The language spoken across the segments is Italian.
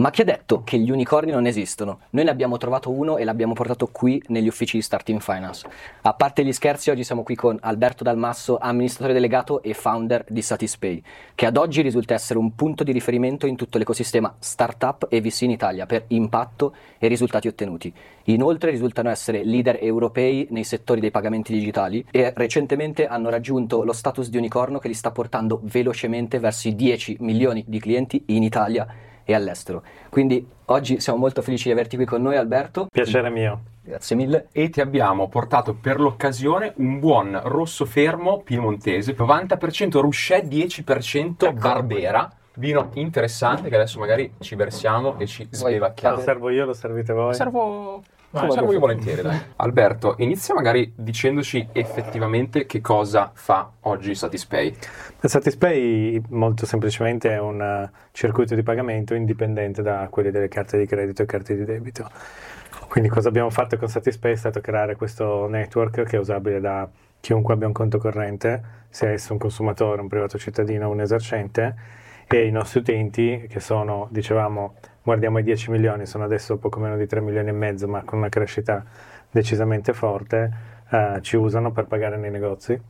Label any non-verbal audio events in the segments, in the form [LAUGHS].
Ma chi ha detto che gli unicorni non esistono? Noi ne abbiamo trovato uno e l'abbiamo portato qui negli uffici di Starting Finance. A parte gli scherzi, oggi siamo qui con Alberto Dalmasso, amministratore delegato e founder di Satispay, che ad oggi risulta essere un punto di riferimento in tutto l'ecosistema startup e VC in Italia per impatto e risultati ottenuti. Inoltre risultano essere leader europei nei settori dei pagamenti digitali e recentemente hanno raggiunto lo status di unicorno che li sta portando velocemente verso i 10 milioni di clienti in Italia e all'estero. Quindi oggi siamo molto felici di averti qui con noi Alberto. Piacere mio. Grazie mille. E ti abbiamo portato per l'occasione un buon rosso fermo piemontese, 90% Ruscè, 10% Barbera. Vino interessante che adesso magari ci versiamo e ci Lo sbevacchiamo. servo io, lo servite voi? Servo, Come servo vuoi. io volentieri, dai. Alberto, inizia magari dicendoci effettivamente che cosa fa oggi Satispay. Satispay molto semplicemente è un eh, circuito di pagamento indipendente da quelli delle carte di credito e carte di debito. Quindi cosa abbiamo fatto con Satispay è stato creare questo network che è usabile da chiunque abbia un conto corrente, sia esso un consumatore, un privato cittadino o un esercente, e i nostri utenti, che sono, dicevamo, guardiamo ai 10 milioni, sono adesso poco meno di 3 milioni e mezzo, ma con una crescita decisamente forte, eh, ci usano per pagare nei negozi,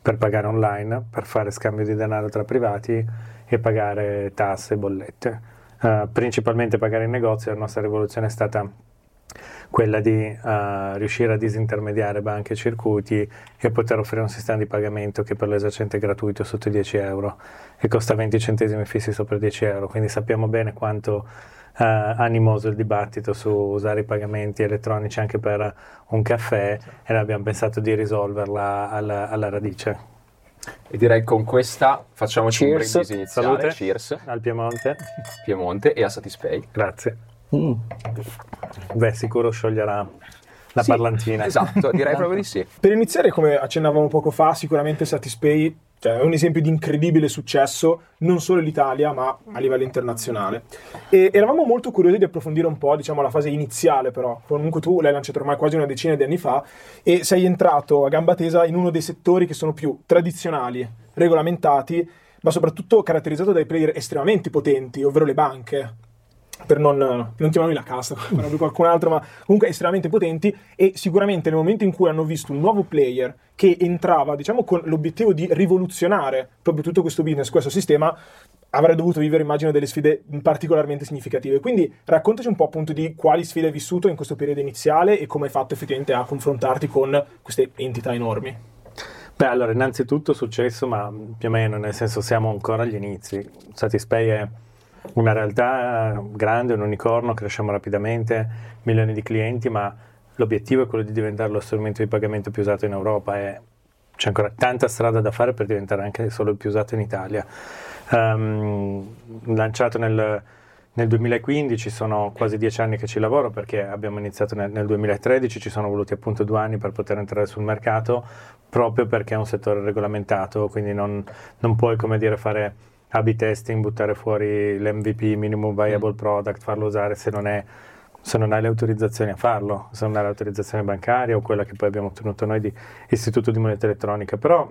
per pagare online, per fare scambio di denaro tra privati e pagare tasse e bollette. Eh, principalmente pagare in negozio, la nostra rivoluzione è stata quella di eh, riuscire a disintermediare banche e circuiti e poter offrire un sistema di pagamento che per l'esercente è gratuito sotto i 10 euro e costa 20 centesimi fissi sopra i 10 euro. Quindi sappiamo bene quanto eh, animoso il dibattito su usare i pagamenti elettronici anche per un caffè e abbiamo pensato di risolverla alla, alla radice. E direi con questa facciamoci un Cheers. brindisi iniziale. Salute. Cheers. Al Piemonte, Piemonte e a Satispay. grazie. Mm. Beh, sicuro scioglierà la Sì, parlantina. Esatto, direi [LAUGHS] proprio di sì. Per iniziare, come accennavamo poco fa, sicuramente Satispay cioè, è un esempio di incredibile successo, non solo in Italia, ma a livello internazionale. E eravamo molto curiosi di approfondire un po', diciamo, la fase iniziale, però. Comunque tu l'hai lanciato ormai quasi una decina di anni fa e sei entrato a gamba tesa in uno dei settori che sono più tradizionali, regolamentati, ma soprattutto caratterizzato dai player estremamente potenti, ovvero le banche per non, non chiamarmi la cassa, [LAUGHS] per qualcun altro, ma comunque estremamente potenti e sicuramente nel momento in cui hanno visto un nuovo player che entrava, diciamo, con l'obiettivo di rivoluzionare proprio tutto questo business, questo sistema, avrebbe dovuto vivere, immagino, delle sfide particolarmente significative. Quindi raccontaci un po' appunto di quali sfide hai vissuto in questo periodo iniziale e come hai fatto effettivamente a confrontarti con queste entità enormi. Beh, allora, innanzitutto successo, ma più o meno, nel senso siamo ancora agli inizi. Satispay è una realtà grande, un unicorno, cresciamo rapidamente, milioni di clienti, ma l'obiettivo è quello di diventare lo strumento di pagamento più usato in Europa e c'è ancora tanta strada da fare per diventare anche solo il più usato in Italia. Ehm, lanciato nel, nel 2015, sono quasi dieci anni che ci lavoro perché abbiamo iniziato nel, nel 2013, ci sono voluti appunto due anni per poter entrare sul mercato, proprio perché è un settore regolamentato, quindi non, non puoi, come dire, fare A-B testing, buttare fuori l'MVP, minimum viable product, farlo usare se non, è, se non hai le autorizzazioni a farlo, se non hai l'autorizzazione bancaria o quella che poi abbiamo ottenuto noi di Istituto di Moneta Elettronica. Però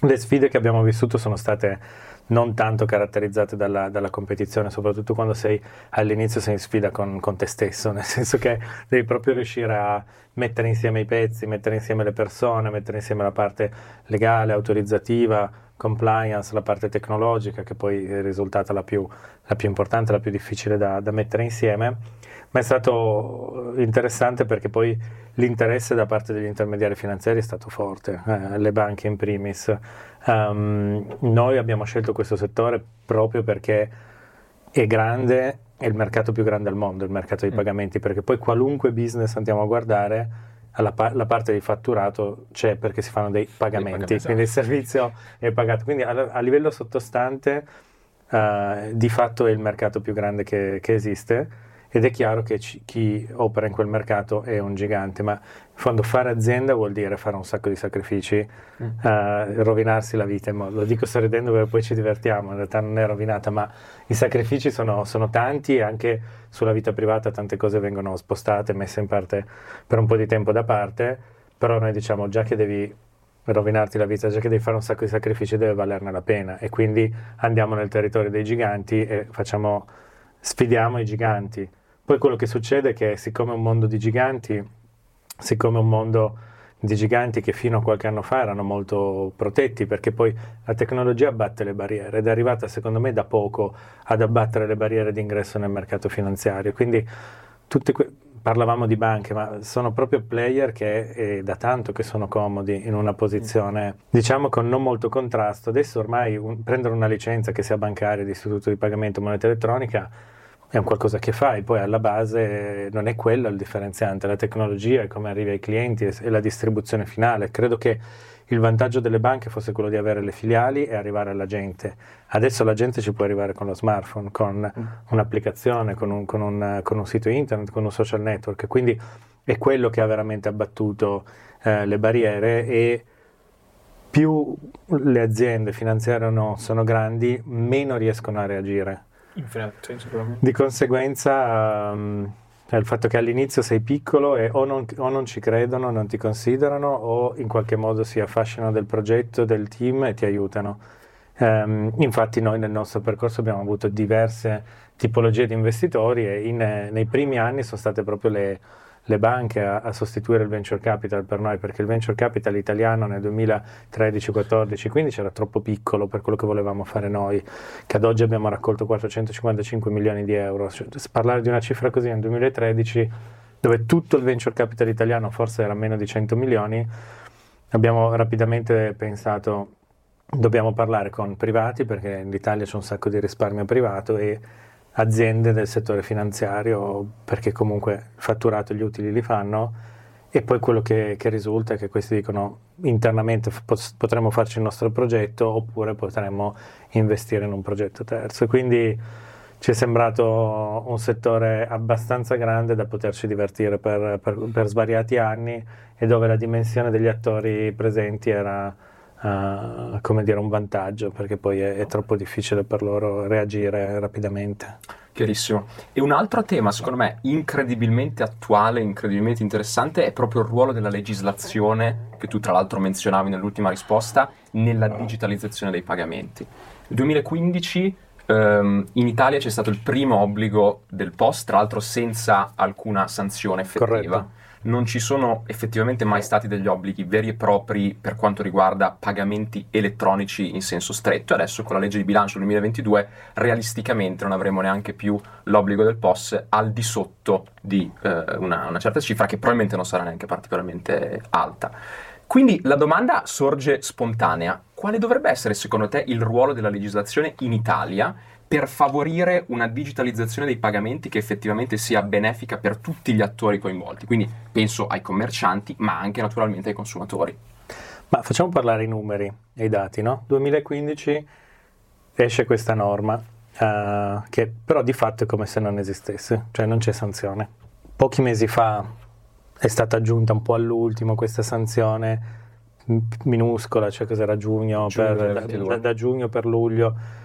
le sfide che abbiamo vissuto sono state non tanto caratterizzate dalla, dalla competizione, soprattutto quando sei all'inizio sei in sfida con, con te stesso, [LAUGHS] nel senso che devi proprio riuscire a mettere insieme i pezzi, mettere insieme le persone, mettere insieme la parte legale, autorizzativa, compliance, la parte tecnologica, che poi è risultata la più, la più importante, la più difficile da, da mettere insieme. Ma è stato interessante perché poi l'interesse da parte degli intermediari finanziari è stato forte, eh, le banche in primis. Um, noi abbiamo scelto questo settore proprio perché è grande, è il mercato più grande al mondo, il mercato dei Mm. pagamenti, perché poi qualunque business andiamo a guardare, pa- la parte di fatturato c'è perché si fanno dei pagamenti, pagamenti, quindi il servizio è pagato. Quindi a, a livello sottostante, eh, di fatto è il mercato più grande che, che esiste ed è chiaro che ci- chi opera in quel mercato è un gigante, ma in fondo fare azienda vuol dire fare un sacco di sacrifici, Mm. eh, rovinarsi la vita. modo- Lo dico sorridendo perché poi ci divertiamo, in realtà non è rovinata, ma i sacrifici sono, sono tanti e anche sulla vita privata tante cose vengono spostate, messe in parte per un po' di tempo da parte, però noi diciamo già che devi rovinarti la vita, già che devi fare un sacco di sacrifici deve valerne la pena e quindi andiamo nel territorio dei giganti e facciamo sfidiamo i giganti. Poi quello che succede è che siccome è un mondo di giganti, siccome è un mondo di giganti che fino a qualche anno fa erano molto protetti perché poi la tecnologia abbatte le barriere ed è arrivata secondo me da poco ad abbattere le barriere di ingresso nel mercato finanziario. Quindi que- parlavamo di banche, ma sono proprio player che è da tanto che sono comodi in una posizione, diciamo, con non molto contrasto. Adesso ormai un, prendere una licenza che sia bancaria, di istituto di pagamento, moneta elettronica, è un qualcosa che fai, poi alla base non è quello il differenziante, la tecnologia è come arrivi ai clienti e la distribuzione finale. Credo che il vantaggio delle banche fosse quello di avere le filiali e arrivare alla gente. Adesso la gente ci può arrivare con lo smartphone, con mm. un'applicazione, con un, con, un, con un, sito internet, con un social network, quindi è quello che ha veramente abbattuto eh, le barriere e più le aziende finanziarie sono grandi, meno riescono a reagire Infatti. Di conseguenza um, il fatto che all'inizio sei piccolo e o non, o non, ci credono, non ti considerano o in qualche modo si affascinano del progetto, del team e ti aiutano. Um, infatti noi nel nostro percorso abbiamo avuto diverse tipologie di investitori e in, nei primi anni sono state proprio le le banche a, a, sostituire il venture capital per noi, perché il venture capital italiano nel 2013, 14, 15 era troppo piccolo per quello che volevamo fare noi, che ad oggi abbiamo raccolto 455 milioni di euro. Cioè, parlare di una cifra così nel 2013, dove tutto il venture capital italiano forse era meno di 100 milioni, abbiamo rapidamente pensato dobbiamo parlare con privati perché in Italia c'è un sacco di risparmio privato e aziende del settore finanziario perché comunque il fatturato gli utili li fanno e poi quello che, che risulta è che questi dicono internamente potremmo farci il nostro progetto oppure potremmo investire in un progetto terzo. Quindi ci è sembrato un settore abbastanza grande da poterci divertire per, per, per svariati anni e dove la dimensione degli attori presenti era uh, come dire, un vantaggio perché poi è, è, troppo difficile per loro reagire rapidamente. Chiarissimo. E un altro tema, secondo me, incredibilmente attuale, incredibilmente interessante, è proprio il ruolo della legislazione, che tu tra l'altro menzionavi nell'ultima risposta, nella digitalizzazione dei pagamenti. Nel 2015 Um, in Italia c'è stato il primo obbligo del POS, tra l'altro senza alcuna sanzione effettiva. Corretto non ci sono effettivamente mai stati degli obblighi veri e propri per quanto riguarda pagamenti elettronici in senso stretto. Adesso con la legge di bilancio 2022 realisticamente non avremo neanche più l'obbligo del POS al di sotto di eh, una, una certa cifra che probabilmente non sarà neanche particolarmente alta. Quindi la domanda sorge spontanea. Quale dovrebbe essere secondo te il ruolo della legislazione in Italia per favorire una digitalizzazione dei pagamenti che effettivamente sia benefica per tutti gli attori coinvolti. Quindi penso ai commercianti, ma anche naturalmente ai consumatori. Ma facciamo parlare i numeri e i dati, no? 2015 esce questa norma uh, che però di fatto è come se non esistesse, cioè non c'è sanzione. Pochi mesi fa è stata aggiunta un po' all'ultimo questa sanzione minuscola, cioè cos'era giugno, giugno per, da, da giugno per luglio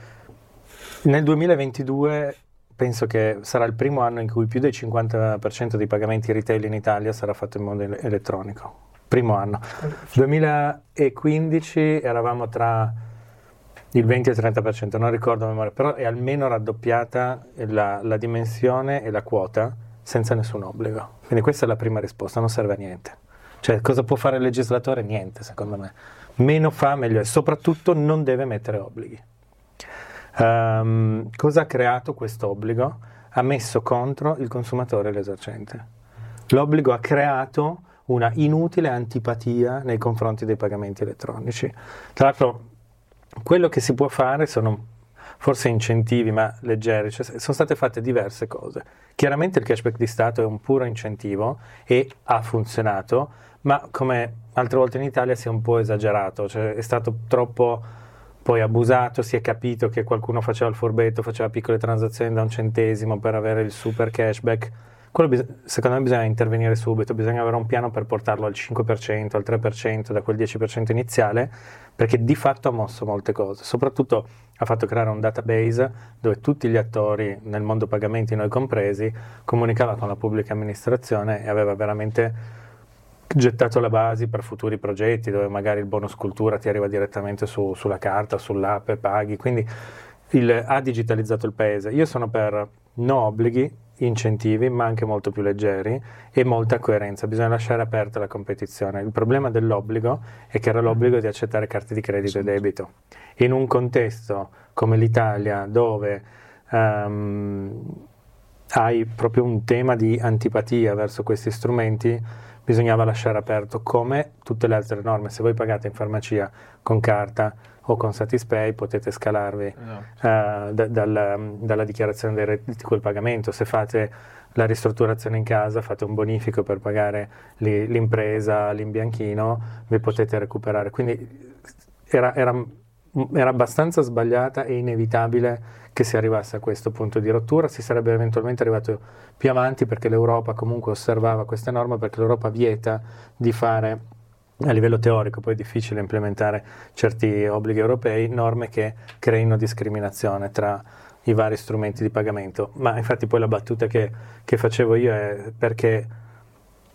nel 2022 penso che sarà il primo anno in cui più del 50% dei pagamenti retail in Italia sarà fatto in modo elettronico. Primo anno. 2015 eravamo tra il 20 e il 30%, non ricordo a memoria, però è almeno raddoppiata la, la dimensione e la quota senza nessun obbligo. Quindi questa è la prima risposta, non serve a niente. Cioè, cosa può fare il legislatore? Niente, secondo me. Meno fa, meglio è. Soprattutto non deve mettere obblighi. Um, cosa ha creato questo obbligo? Ha messo contro il consumatore e l'esercente. L'obbligo ha creato una inutile antipatia nei confronti dei pagamenti elettronici. Tra l'altro, quello che si può fare sono forse incentivi, ma leggeri, cioè, sono state fatte diverse cose. Chiaramente il cashback di Stato è un puro incentivo e ha funzionato, ma come altre volte in Italia si è un po' esagerato, cioè è stato troppo poi abusato, si è capito che qualcuno faceva il furbetto, faceva piccole transazioni da un centesimo per avere il super cashback. Bis- secondo me bisogna intervenire subito, bisogna avere un piano per portarlo al 5%, al 3%, da quel 10% iniziale, perché di fatto ha mosso molte cose. Soprattutto ha fatto creare un database dove tutti gli attori nel mondo pagamenti, noi compresi, comunicava con la pubblica amministrazione e aveva veramente gettato le basi per futuri progetti dove magari il bonus cultura ti arriva direttamente su, sulla carta, sull'app e paghi, quindi il, ha digitalizzato il paese. Io sono per no obblighi, incentivi, ma anche molto più leggeri e molta coerenza. Bisogna lasciare aperta la competizione. Il problema dell'obbligo è che era l'obbligo di accettare carte di credito e debito. In un contesto come l'Italia, dove um, hai proprio un tema di antipatia verso questi strumenti, bisognava lasciare aperto come tutte le altre norme. Se voi pagate in farmacia con carta o con Satispay potete scalarvi esatto. uh, da, dal, dalla dichiarazione dei redditi di quel pagamento. Se fate la ristrutturazione in casa, fate un bonifico per pagare li, l'impresa, l'imbianchino, vi potete recuperare. Quindi era, era, era abbastanza sbagliata e inevitabile che si arrivasse a questo punto di rottura, si sarebbe eventualmente arrivato più avanti perché l'Europa comunque osservava queste norme, perché l'Europa vieta di fare a livello teorico poi è difficile implementare certi obblighi europei, norme che creino discriminazione tra i vari strumenti di pagamento. Ma infatti poi la battuta che, che facevo io è perché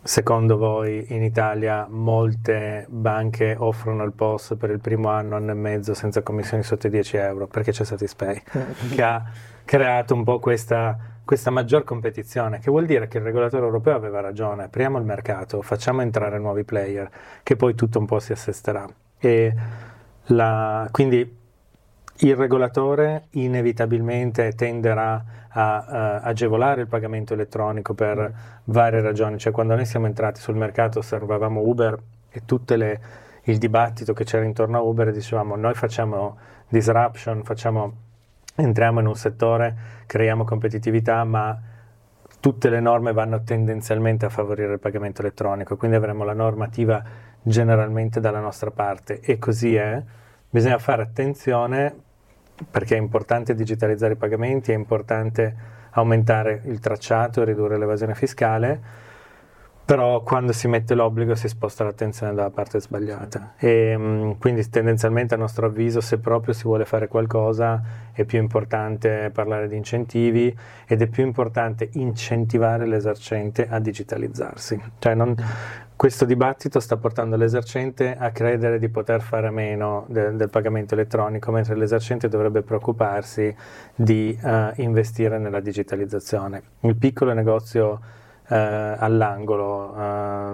secondo voi in Italia molte banche offrono il POS per il primo anno, anno e mezzo senza commissioni sotto i 10 euro? Perché c'è Satispay [LAUGHS] che ha creato un po' questa questa maggior competizione, che vuol dire che il regolatore europeo aveva ragione, apriamo il mercato, facciamo entrare nuovi player, che poi tutto un po' si assesterà. E la, quindi il regolatore inevitabilmente tenderà a uh, agevolare il pagamento elettronico per mm. varie ragioni, cioè quando noi siamo entrati sul mercato osservavamo Uber e tutto il dibattito che c'era intorno a Uber e dicevamo noi facciamo disruption, facciamo entriamo in un settore, creiamo competitività, ma tutte le norme vanno tendenzialmente a favorire il pagamento elettronico, quindi avremo la normativa generalmente dalla nostra parte e così è. Bisogna fare attenzione perché è importante digitalizzare i pagamenti, è importante aumentare il tracciato e ridurre l'evasione fiscale però quando si mette l'obbligo si sposta l'attenzione dalla parte sbagliata. E mm, quindi tendenzialmente a nostro avviso se proprio si vuole fare qualcosa è più importante parlare di incentivi ed è più importante incentivare l'esercente a digitalizzarsi. Cioè non, questo dibattito sta portando l'esercente a credere di poter fare meno de, del pagamento elettronico mentre l'esercente dovrebbe preoccuparsi di uh, investire nella digitalizzazione. Il piccolo negozio eh, all'angolo, eh,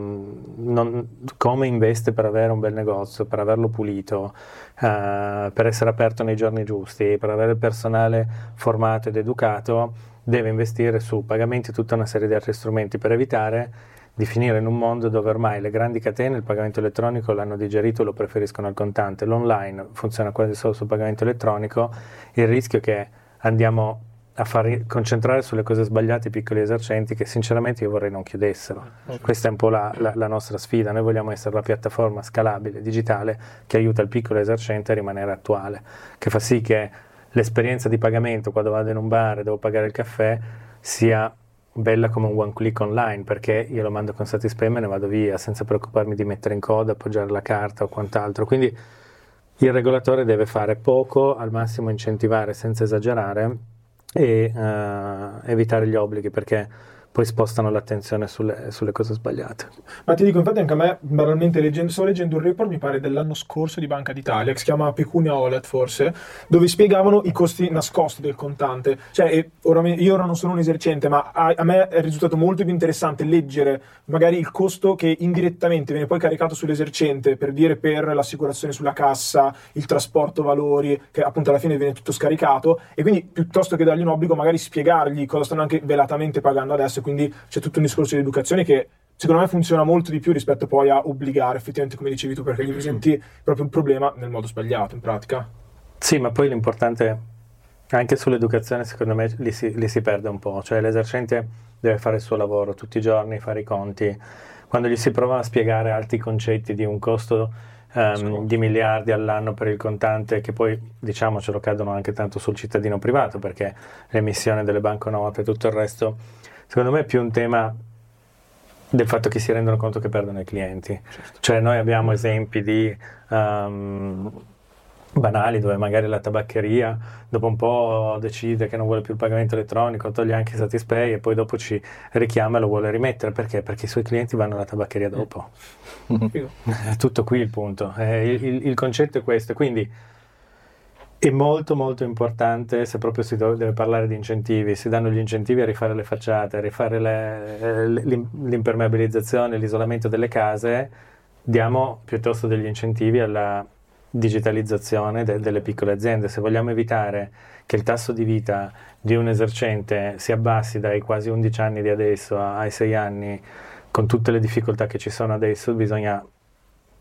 non, come investe per avere un bel negozio, per averlo pulito, eh, per essere aperto nei giorni giusti, per avere il personale formato ed educato, deve investire su pagamenti e tutta una serie di altri strumenti per evitare di finire in un mondo dove ormai le grandi catene il pagamento elettronico l'hanno digerito e lo preferiscono al contante, l'online funziona quasi solo sul pagamento elettronico, il rischio è che andiamo a far concentrare sulle cose sbagliate i piccoli esercenti che sinceramente io vorrei non chiudessero. Questa è un po' la, la, la, nostra sfida, noi vogliamo essere la piattaforma scalabile, digitale, che aiuta il piccolo esercente a rimanere attuale, che fa sì che l'esperienza di pagamento quando vado in un bar e devo pagare il caffè sia bella come un one click online perché io lo mando con Satispay e me ne vado via senza preoccuparmi di mettere in coda, appoggiare la carta o quant'altro. Quindi il regolatore deve fare poco, al massimo incentivare senza esagerare e uh, evitare gli obblighi perché poi spostano l'attenzione sulle, sulle, cose sbagliate. Ma ti dico, infatti anche a me, banalmente, leggendo, sto leggendo un report, mi pare dell'anno scorso di Banca d'Italia, che si chiama Pecunia OLED forse, dove spiegavano i costi nascosti del contante. Cioè, ora, io ora non sono un esercente, ma a, a, me è risultato molto più interessante leggere magari il costo che indirettamente viene poi caricato sull'esercente, per dire per l'assicurazione sulla cassa, il trasporto valori, che appunto alla fine viene tutto scaricato, e quindi piuttosto che dargli un obbligo, magari spiegargli cosa stanno anche velatamente pagando adesso quindi c'è tutto un discorso di educazione che secondo me funziona molto di più rispetto poi a obbligare effettivamente come dicevi tu perché gli presenti proprio un problema nel modo sbagliato in pratica. Sì ma poi l'importante anche sull'educazione secondo me li si, li si perde un po' cioè l'esercente deve fare il suo lavoro tutti i giorni fare i conti. Quando gli si prova a spiegare alti concetti di un costo um, di miliardi all'anno per il contante che poi diciamocelo cadono anche tanto sul cittadino privato perché l'emissione delle banconote e tutto il resto Secondo me è più un tema del fatto che si rendono conto che perdono i clienti. Certo. Cioè noi abbiamo esempi di um, banali dove magari la tabaccheria dopo un po' decide che non vuole più il pagamento elettronico, toglie anche Satispay e poi dopo ci richiama e lo vuole rimettere. Perché? Perché i suoi clienti vanno alla tabaccheria dopo. [LAUGHS] è tutto qui il punto. Eh, il, il, il concetto è questo. Quindi È molto molto importante se proprio si deve parlare di incentivi, si danno gli incentivi a rifare le facciate, a rifare le, l'impermeabilizzazione, l'isolamento delle case, diamo piuttosto degli incentivi alla digitalizzazione de, delle piccole aziende. Se vogliamo evitare che il tasso di vita di un esercente si abbassi dai quasi 11 anni di adesso ai 6 anni, con tutte le difficoltà che ci sono adesso, bisogna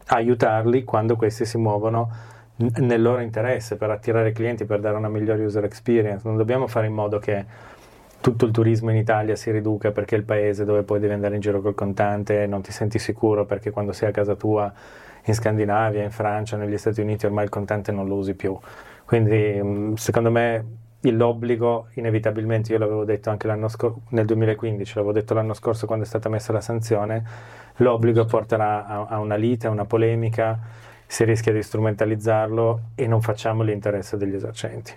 aiutarli quando questi si muovono nel loro interesse per attirare clienti, per dare una migliore user experience. Non dobbiamo fare in modo che tutto il turismo in Italia si riduca perché è il paese dove poi devi andare in giro col contante non ti senti sicuro perché quando sei a casa tua in Scandinavia, in Francia, negli Stati Uniti ormai il contante non lo usi più. Quindi mm, secondo me l'obbligo inevitabilmente, io l'avevo detto anche l'anno scorso, nel 2015, l'avevo detto l'anno scorso quando è stata messa la sanzione, l'obbligo porterà a, a una lite, a una polemica si rischia di strumentalizzarlo e non facciamo l'interesse degli esercenti.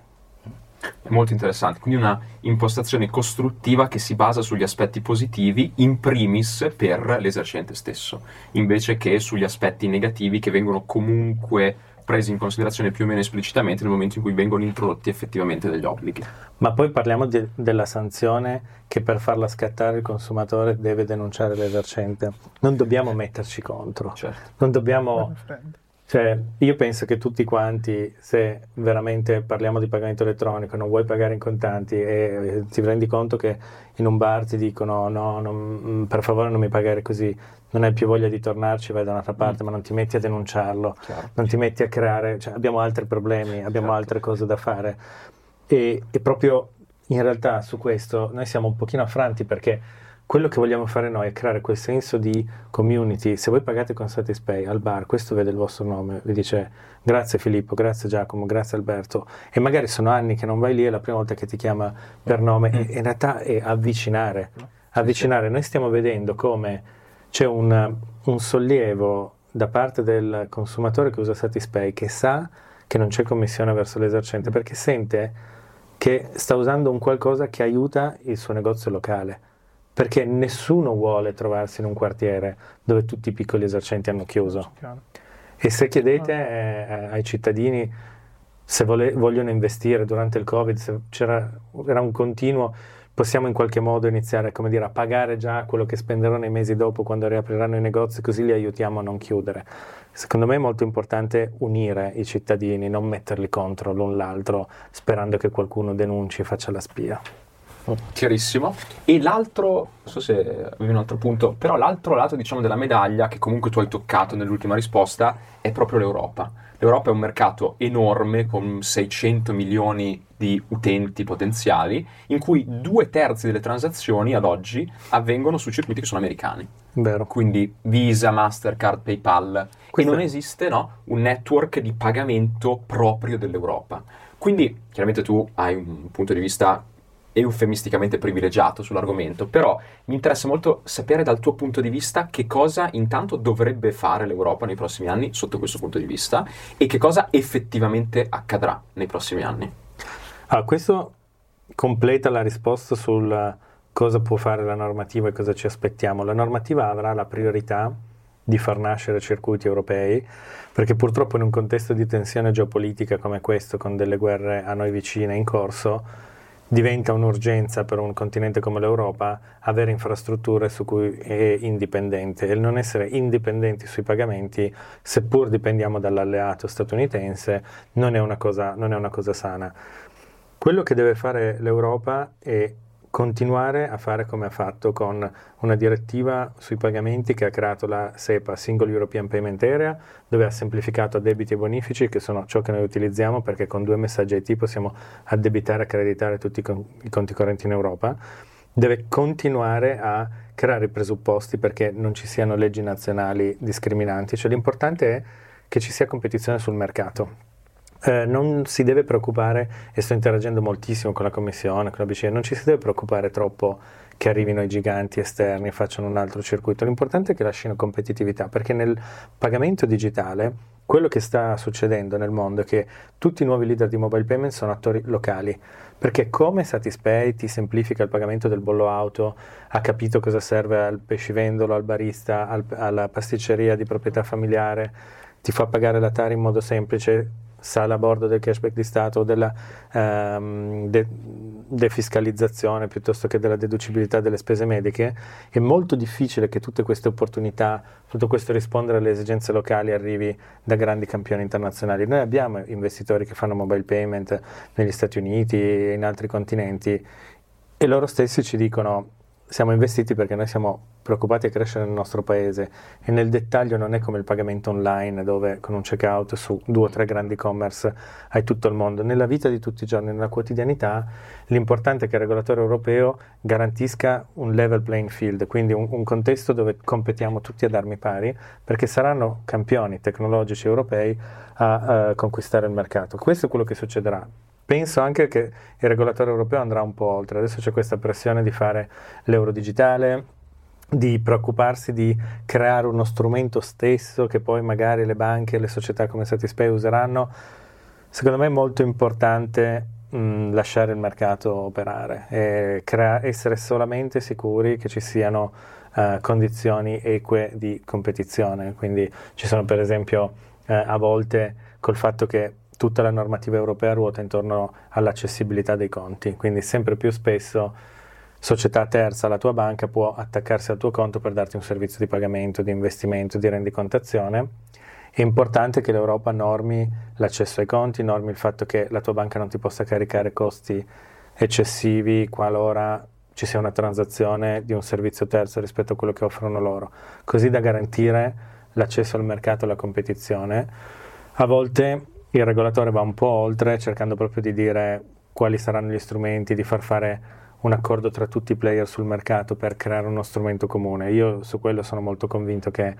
È molto interessante, quindi una impostazione costruttiva che si basa sugli aspetti positivi in primis per l'esercente stesso, invece che sugli aspetti negativi che vengono comunque presi in considerazione più o meno esplicitamente nel momento in cui vengono introdotti effettivamente degli obblighi. Ma poi parliamo di, della sanzione che per farla scattare il consumatore deve denunciare l'esercente. Non dobbiamo metterci contro, certo. non dobbiamo cioè, io penso che tutti quanti, se veramente parliamo di pagamento elettronico, non vuoi pagare in contanti e ti rendi conto che in un bar ti dicono no, non, mm, per favore non mi pagare così, non hai più voglia di tornarci, vai da un'altra parte, mm. ma non ti metti a denunciarlo, Chiaro. non ti metti a creare, cioè, abbiamo altri problemi, abbiamo certo. altre cose da fare. E, e proprio in realtà su questo noi siamo un pochino affranti perché quello che vogliamo fare noi è creare quel senso di community. Se voi pagate con Satispay al bar, questo vede il vostro nome, vi dice grazie Filippo, grazie Giacomo, grazie Alberto. E magari sono anni che non vai lì, è la prima volta che ti chiama per nome. E, in realtà è avvicinare. Avvicinare. Noi stiamo vedendo come c'è un, un sollievo da parte del consumatore che usa Satispay che sa che non c'è commissione verso l'esercente perché sente che sta usando un qualcosa che aiuta il suo negozio locale perché nessuno vuole trovarsi in un quartiere dove tutti i piccoli esercenti hanno chiuso. E se chiedete eh, ai cittadini se vole- vogliono investire durante il Covid, se c'era era un continuo, possiamo in qualche modo iniziare dire, a pagare già quello che spenderanno nei mesi dopo quando riapriranno i negozi, così li aiutiamo a non chiudere. Secondo me è molto importante unire i cittadini, non metterli contro l'un l'altro sperando che qualcuno denunci e faccia la spia. Chiarissimo. E l'altro, non so se avevi un altro punto, però l'altro lato diciamo della medaglia che comunque tu hai toccato nell'ultima risposta è proprio l'Europa. L'Europa è un mercato enorme con 600 milioni di utenti potenziali, in cui due terzi delle transazioni ad oggi avvengono su circuiti che sono americani. Vero. Quindi Visa, Mastercard, PayPal. Qui non esiste no, un network di pagamento proprio dell'Europa. Quindi chiaramente tu hai un punto di vista eufemisticamente privilegiato sull'argomento, però mi interessa molto sapere dal tuo punto di vista che cosa intanto dovrebbe fare l'Europa nei prossimi anni sotto questo punto di vista e che cosa effettivamente accadrà nei prossimi anni. Ah, questo completa la risposta sul cosa può fare la normativa e cosa ci aspettiamo. La normativa avrà la priorità di far nascere circuiti europei, perché purtroppo in un contesto di tensione geopolitica come questo, con delle guerre a noi vicine in corso, diventa un'urgenza per un continente come l'Europa avere infrastrutture su cui è indipendente e non essere indipendenti sui pagamenti, seppur dipendiamo dall'alleato statunitense, non è una cosa, non è una cosa sana. Quello che deve fare l'Europa è continuare a fare come ha fatto con una direttiva sui pagamenti che ha creato la SEPA, Single European Payment Area, dove ha semplificato debiti e bonifici, che sono ciò che noi utilizziamo perché con due messaggi IT possiamo addebitare e accreditare tutti i, con- i conti correnti in Europa. Deve continuare a creare i presupposti perché non ci siano leggi nazionali discriminanti, cioè l'importante è che ci sia competizione sul mercato eh, non si deve preoccupare, e sto interagendo moltissimo con la Commissione, con la BCE, non ci si deve preoccupare troppo che arrivino i giganti esterni e facciano un altro circuito. L'importante è che lasciano competitività, perché nel pagamento digitale quello che sta succedendo nel mondo è che tutti i nuovi leader di mobile payment sono attori locali, perché come Satispay ti semplifica il pagamento del bollo auto, ha capito cosa serve al pescivendolo, al barista, al, alla pasticceria di proprietà familiare, ti fa pagare la TAR in modo semplice, sala a bordo del cashback di Stato o della ehm, de- defiscalizzazione piuttosto che della deducibilità delle spese mediche, è molto difficile che tutte queste opportunità, tutto questo rispondere alle esigenze locali arrivi da grandi campioni internazionali. Noi abbiamo investitori che fanno mobile payment negli Stati Uniti e in altri continenti e loro stessi ci dicono siamo investiti perché noi siamo preoccupati a crescere nel nostro paese e nel dettaglio non è come il pagamento online dove con un checkout su due o tre grandi e-commerce hai tutto il mondo. Nella vita di tutti i giorni, nella quotidianità, l'importante è che il regolatore europeo garantisca un level playing field, quindi un, un contesto dove competiamo tutti ad armi pari perché saranno campioni tecnologici europei a, a conquistare il mercato. Questo è quello che succederà penso anche che il regolatore europeo andrà un po' oltre. Adesso c'è questa pressione di fare l'euro digitale, di preoccuparsi di creare uno strumento stesso che poi magari le banche e le società come Satispay useranno. Secondo me è molto importante mh, lasciare il mercato operare e crea- essere solamente sicuri che ci siano uh, condizioni eque di competizione. Quindi ci sono per esempio uh, a volte col fatto che tutta la normativa europea ruota intorno all'accessibilità dei conti, quindi sempre più spesso società terza, la tua banca può attaccarsi al tuo conto per darti un servizio di pagamento, di investimento, di rendicontazione. È importante che l'Europa normi l'accesso ai conti, normi il fatto che la tua banca non ti possa caricare costi eccessivi qualora ci sia una transazione di un servizio terzo rispetto a quello che offrono loro, così da garantire l'accesso al mercato e alla competizione. A volte il regolatore va un po' oltre cercando proprio di dire quali saranno gli strumenti, di far fare un accordo tra tutti i player sul mercato per creare uno strumento comune. Io su quello sono molto convinto che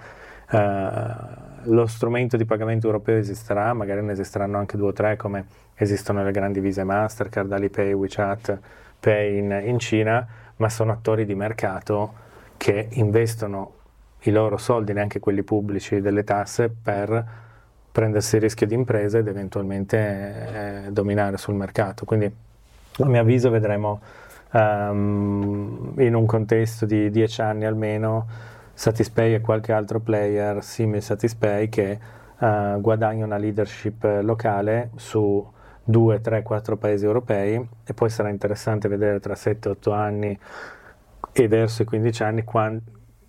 eh, lo strumento di pagamento europeo esisterà, magari ne esisteranno anche due o tre come esistono le grandi Visa Mastercard, Alipay, WeChat, Pay in, in Cina, ma sono attori di mercato che investono i loro soldi, neanche quelli pubblici delle tasse, per prendersi rischio di impresa ed eventualmente eh, dominare sul mercato. Quindi a mio avviso vedremo um, in un contesto di dieci anni almeno Satispay e qualche altro player simile Satispay che uh, guadagna una leadership locale su 2, 3, 4 paesi europei e poi sarà interessante vedere tra 7, 8 anni e verso i 15 anni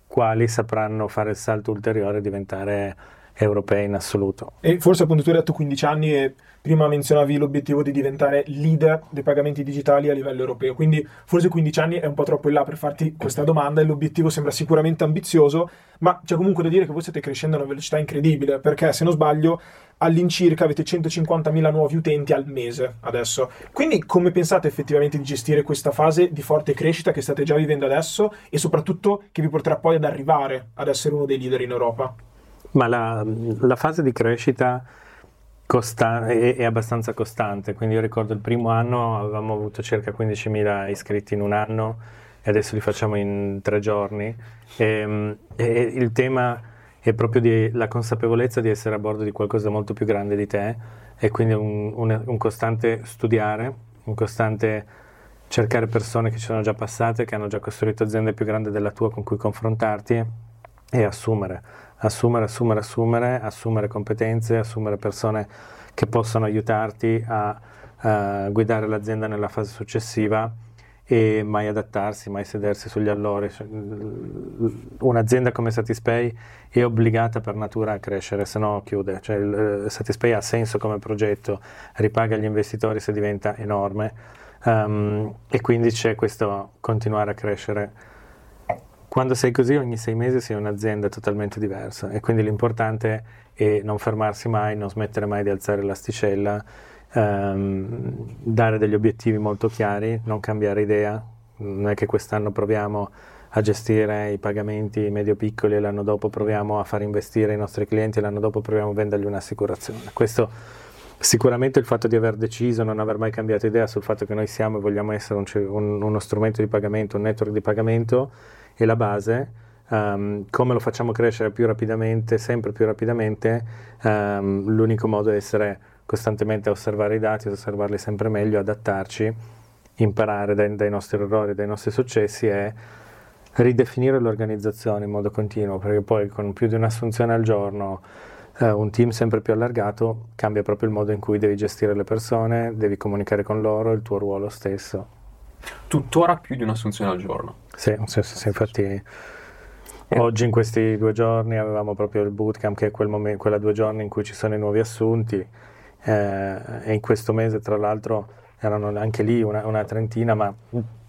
quali sapranno fare il salto ulteriore e diventare europei in assoluto. E forse appunto tu hai detto 15 anni e prima menzionavi l'obiettivo di diventare leader dei pagamenti digitali a livello europeo, quindi forse 15 anni è un po' troppo in là per farti questa domanda e l'obiettivo sembra sicuramente ambizioso, ma c'è comunque da dire che voi state crescendo a una velocità incredibile, perché se non sbaglio all'incirca avete 150.000 nuovi utenti al mese adesso. Quindi come pensate effettivamente di gestire questa fase di forte crescita che state già vivendo adesso e soprattutto che vi porterà poi ad arrivare ad essere uno dei leader in Europa? Ma la, la fase di crescita costa- è, è, abbastanza costante, quindi io ricordo il primo anno avevamo avuto circa 15.000 iscritti in un anno e adesso li facciamo in tre giorni. E, e il tema è proprio la consapevolezza di essere a bordo di qualcosa molto più grande di te e quindi un, un, un costante studiare, un costante cercare persone che ci sono già passate, che hanno già costruito aziende più grandi della tua con cui confrontarti e assumere assumere, assumere, assumere, assumere competenze, assumere persone che possano aiutarti a, a guidare l'azienda nella fase successiva e mai adattarsi, mai sedersi sugli allori. Cioè, un'azienda come Satispay è obbligata per natura a crescere, se no chiude. Cioè, il, Satispay ha senso come progetto, ripaga gli investitori se diventa enorme um, e quindi c'è questo continuare a crescere quando sei così ogni sei mesi sei un'azienda totalmente diversa e quindi l'importante è non fermarsi mai, non smettere mai di alzare l'asticella, ehm, dare degli obiettivi molto chiari, non cambiare idea. Non è che quest'anno proviamo a gestire i pagamenti medio-piccoli e l'anno dopo proviamo a far investire i nostri clienti e l'anno dopo proviamo a vendergli un'assicurazione. Questo sicuramente il fatto di aver deciso, non aver mai cambiato idea sul fatto che noi siamo e vogliamo essere un, un, uno strumento di pagamento, un network di pagamento, è la base. Um, come lo facciamo crescere più rapidamente, sempre più rapidamente, um, l'unico modo è essere costantemente a osservare i dati, osservarli sempre meglio, adattarci, imparare dai, dai nostri errori, dai nostri successi e ridefinire l'organizzazione in modo continuo, perché poi con più di un'assunzione al giorno, eh, un team sempre più allargato cambia proprio il modo in cui devi gestire le persone, devi comunicare con loro, il tuo ruolo stesso. Tuttora più di un'assunzione al giorno. Sì, sì, sì, infatti oggi in questi due giorni avevamo proprio il bootcamp che è quel momento, quella due giorni in cui ci sono i nuovi assunti eh, e in questo mese tra l'altro erano anche lì una, una trentina ma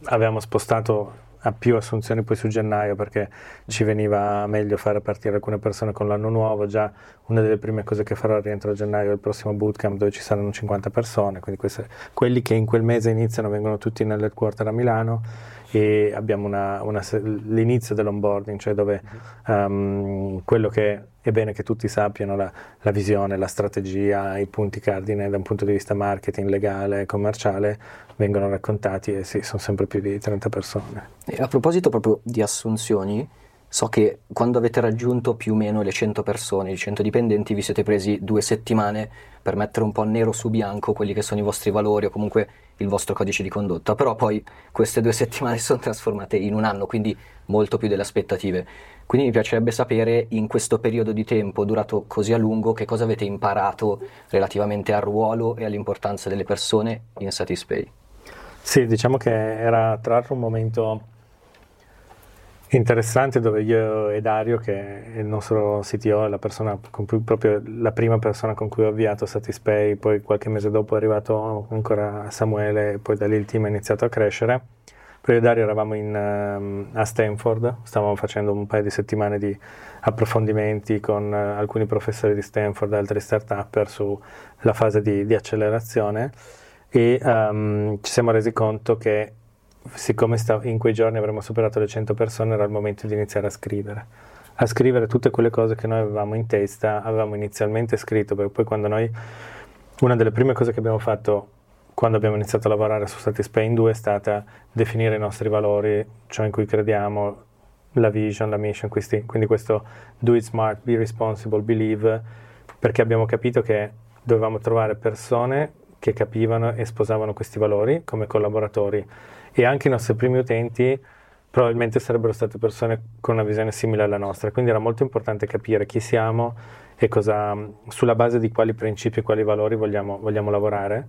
avevamo spostato a più assunzioni poi su gennaio perché ci veniva meglio fare partire alcune persone con l'anno nuovo. Già una delle prime cose che farò rientro a gennaio è il prossimo bootcamp dove ci saranno 50 persone, quindi queste, quelli che in quel mese iniziano vengono tutti nell'headquarter a Milano e abbiamo una, una, l'inizio dell'onboarding, cioè dove um, quello che è bene che tutti sappiano, la, la, visione, la strategia, i punti cardine da un punto di vista marketing, legale, commerciale, vengono raccontati e sì, sono sempre più di 30 persone. E a proposito proprio di assunzioni, so che quando avete raggiunto più o meno le 100 persone, i 100 dipendenti, vi siete presi due settimane per mettere un po' nero su bianco quelli che sono i vostri valori o comunque il vostro codice di condotta, però poi queste due [LAUGHS] settimane sono trasformate in un anno, quindi molto più delle aspettative. Quindi mi piacerebbe sapere in questo periodo di tempo durato così a lungo che cosa avete imparato relativamente al ruolo e all'importanza delle persone in Satispay. Sì, diciamo che era tra l'altro un momento interessante dove io e Dario, che è il nostro CTO, la, persona con cui, proprio la prima persona con cui ho avviato Satispay, poi qualche mese dopo è arrivato ancora Samuele e poi da lì il team ha iniziato a crescere. Poi io e Dario eravamo in, um, a Stanford, stavamo facendo un paio di settimane di approfondimenti con uh, alcuni professori di Stanford e altri start-upper sulla fase di, di accelerazione e um, ci siamo resi conto che siccome in quei giorni avremmo superato le 100 persone era il momento di iniziare a scrivere. A scrivere tutte quelle cose che noi avevamo in testa avevamo inizialmente scritto perché poi quando noi una delle prime cose che abbiamo fatto quando abbiamo iniziato a lavorare su Satisfy in 2 è stata definire i nostri valori ciò in cui crediamo la vision, la mission, questi, quindi questo do it smart, be responsible, believe perché abbiamo capito che dovevamo trovare persone che capivano e sposavano questi valori come collaboratori e anche i nostri primi utenti probabilmente sarebbero state persone con una visione simile alla nostra, quindi era molto importante capire chi siamo e cosa, sulla base di quali principi e quali valori vogliamo, vogliamo lavorare.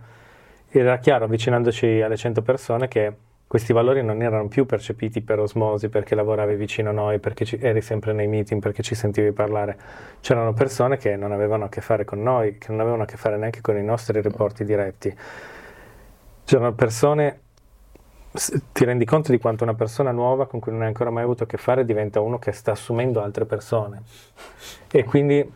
Era chiaro, avvicinandoci alle 100 persone, che questi valori non erano più percepiti per osmosi perché lavoravi vicino a noi, perché ci, eri sempre nei meeting, perché ci sentivi parlare. C'erano persone che non avevano a che fare con noi, che non avevano a che fare neanche con i nostri rapporti diretti. C'erano persone, ti rendi conto di quanto una persona nuova con cui non hai ancora mai avuto a che fare diventa uno che sta assumendo altre persone. E quindi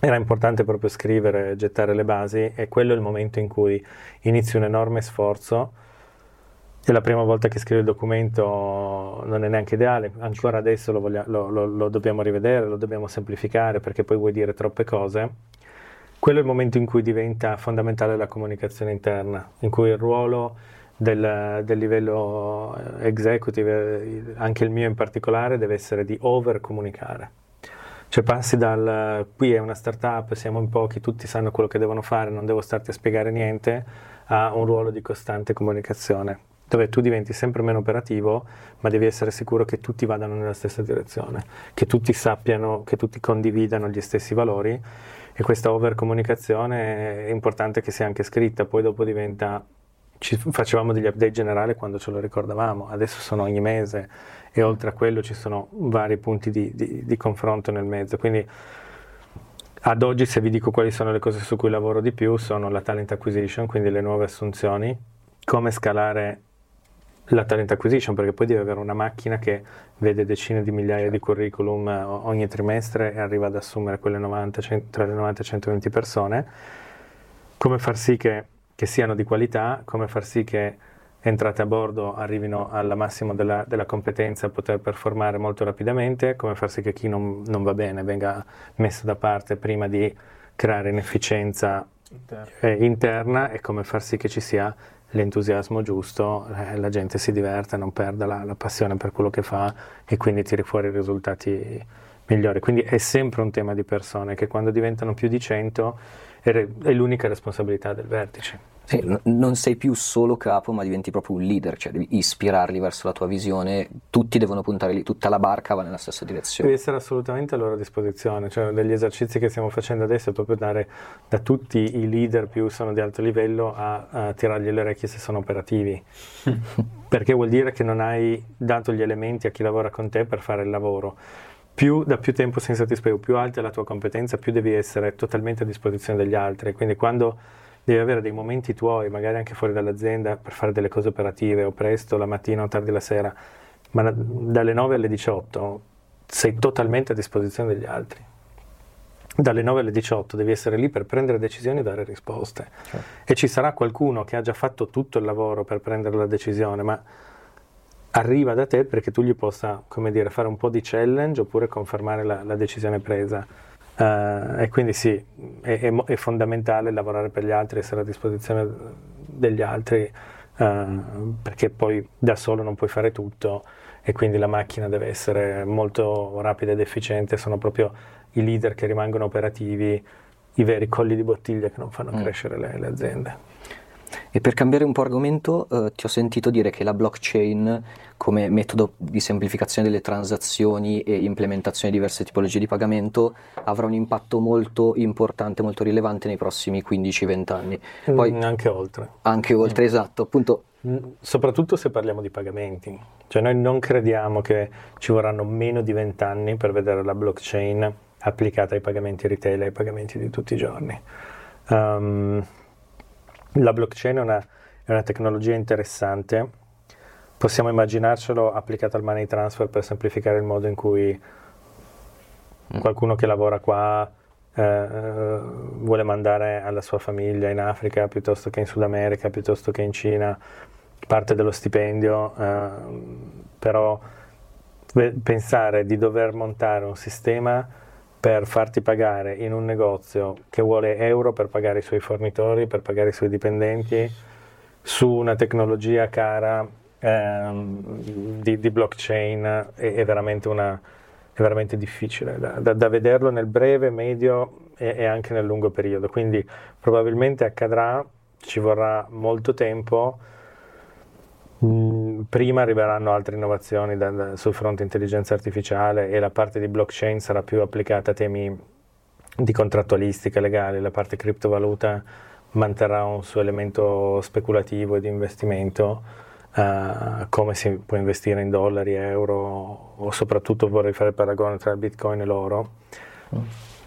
era importante proprio scrivere, gettare le basi e quello è il momento in cui inizi un enorme sforzo è la prima volta che scrivo il documento, non è neanche ideale, ancora adesso lo, voglia, lo, lo, lo, dobbiamo rivedere, lo dobbiamo semplificare perché poi vuoi dire troppe cose. Quello è il momento in cui diventa fondamentale la comunicazione interna, in cui il ruolo del, del livello executive, anche il mio in particolare, deve essere di over comunicare. Cioè passi dal qui è una startup, siamo in pochi, tutti sanno quello che devono fare, non devo starti a spiegare niente, a un ruolo di costante comunicazione dove tu diventi sempre meno operativo, ma devi essere sicuro che tutti vadano nella stessa direzione, che tutti sappiano, che tutti condividano gli stessi valori e questa overcomunicazione è importante che sia anche scritta, poi dopo diventa ci facevamo degli update generali quando ce lo ricordavamo, adesso sono ogni mese e oltre a quello ci sono vari punti di, di, di confronto nel mezzo, quindi ad oggi se vi dico quali sono le cose su cui lavoro di più sono la talent acquisition, quindi le nuove assunzioni, come scalare la talent acquisition, perché poi devi avere una macchina che vede decine di migliaia di curriculum eh, ogni trimestre e arriva ad assumere quelle 90, tra le 90 e 120 persone. Come far sì che, che, siano di qualità, come far sì che entrate a bordo arrivino al massimo della, della competenza a poter performare molto rapidamente, come far sì che chi non, non va bene venga messo da parte prima di creare inefficienza interna, eh, interna e come far sì che ci sia l'entusiasmo giusto, eh, la gente si diverte, non perda la, la, passione per quello che fa e quindi tiri fuori risultati migliore. Quindi è sempre un tema di persone che quando diventano più di 100 è, l'unica responsabilità del vertice. Sì, non sei più solo capo, ma diventi proprio un leader, cioè devi ispirarli verso la tua visione, tutti devono puntare lì, tutta la barca va nella stessa direzione. Devi essere assolutamente a loro disposizione, cioè degli esercizi che stiamo facendo adesso è proprio dare da tutti i leader più sono di alto livello a, a tirargli le orecchie se sono operativi, [LAUGHS] perché vuol dire che non hai dato gli elementi a chi lavora con te per fare il lavoro. Più da più tempo sei in Satispeo, più alta è la tua competenza, più devi essere totalmente a disposizione degli altri. Quindi quando devi avere dei momenti tuoi, magari anche fuori dall'azienda, per fare delle cose operative, o presto, la mattina o tardi la sera, ma dalle 9 alle 18 sei totalmente a disposizione degli altri. Dalle 9 alle 18 devi essere lì per prendere decisioni e dare risposte. Certo. E ci sarà qualcuno che ha già fatto tutto il lavoro per prendere la decisione, ma arriva da te perché tu gli possa, come dire, fare un po' di challenge oppure confermare la, la decisione presa. Uh, e quindi sì, è, è, è, fondamentale lavorare per gli altri, essere a disposizione degli altri, uh, perché poi da solo non puoi fare tutto e quindi la macchina deve essere molto rapida ed efficiente, sono proprio i leader che rimangono operativi, i veri colli di bottiglia che non fanno mm. crescere le, le aziende. E per cambiare un po' argomento, eh, ti ho sentito dire che la blockchain come metodo di semplificazione delle transazioni e implementazione di diverse tipologie di pagamento avrà un impatto molto importante, molto rilevante nei prossimi 15-20 anni. Poi, mm, anche oltre. Anche oltre, mm. esatto. Appunto, mm, soprattutto se parliamo di pagamenti. Cioè noi non crediamo che ci vorranno meno di 20 anni per vedere la blockchain applicata ai pagamenti retail e ai pagamenti di tutti i giorni. Um, la blockchain è una, è una tecnologia interessante, possiamo immaginarcelo applicata al money transfer per semplificare il modo in cui mm. qualcuno che lavora qua eh, vuole mandare alla sua famiglia in Africa piuttosto che in Sud America, piuttosto che in Cina, parte dello stipendio, eh, però pensare di dover montare un sistema per farti pagare in un negozio che vuole euro per pagare i suoi fornitori, per pagare i suoi dipendenti, su una tecnologia cara ehm, di, di, blockchain è, è, veramente una, è, veramente difficile da, da, da, vederlo nel breve, medio e, e anche nel lungo periodo. Quindi probabilmente accadrà, ci vorrà molto tempo Mm, prima arriveranno altre innovazioni da, da, sul fronte intelligenza artificiale e la parte di blockchain sarà più applicata a temi di contrattualistica legale, la parte criptovaluta manterrà un suo elemento speculativo e di investimento, uh, come si può investire in dollari, euro o soprattutto vorrei fare il paragone tra il bitcoin e l'oro. Mm.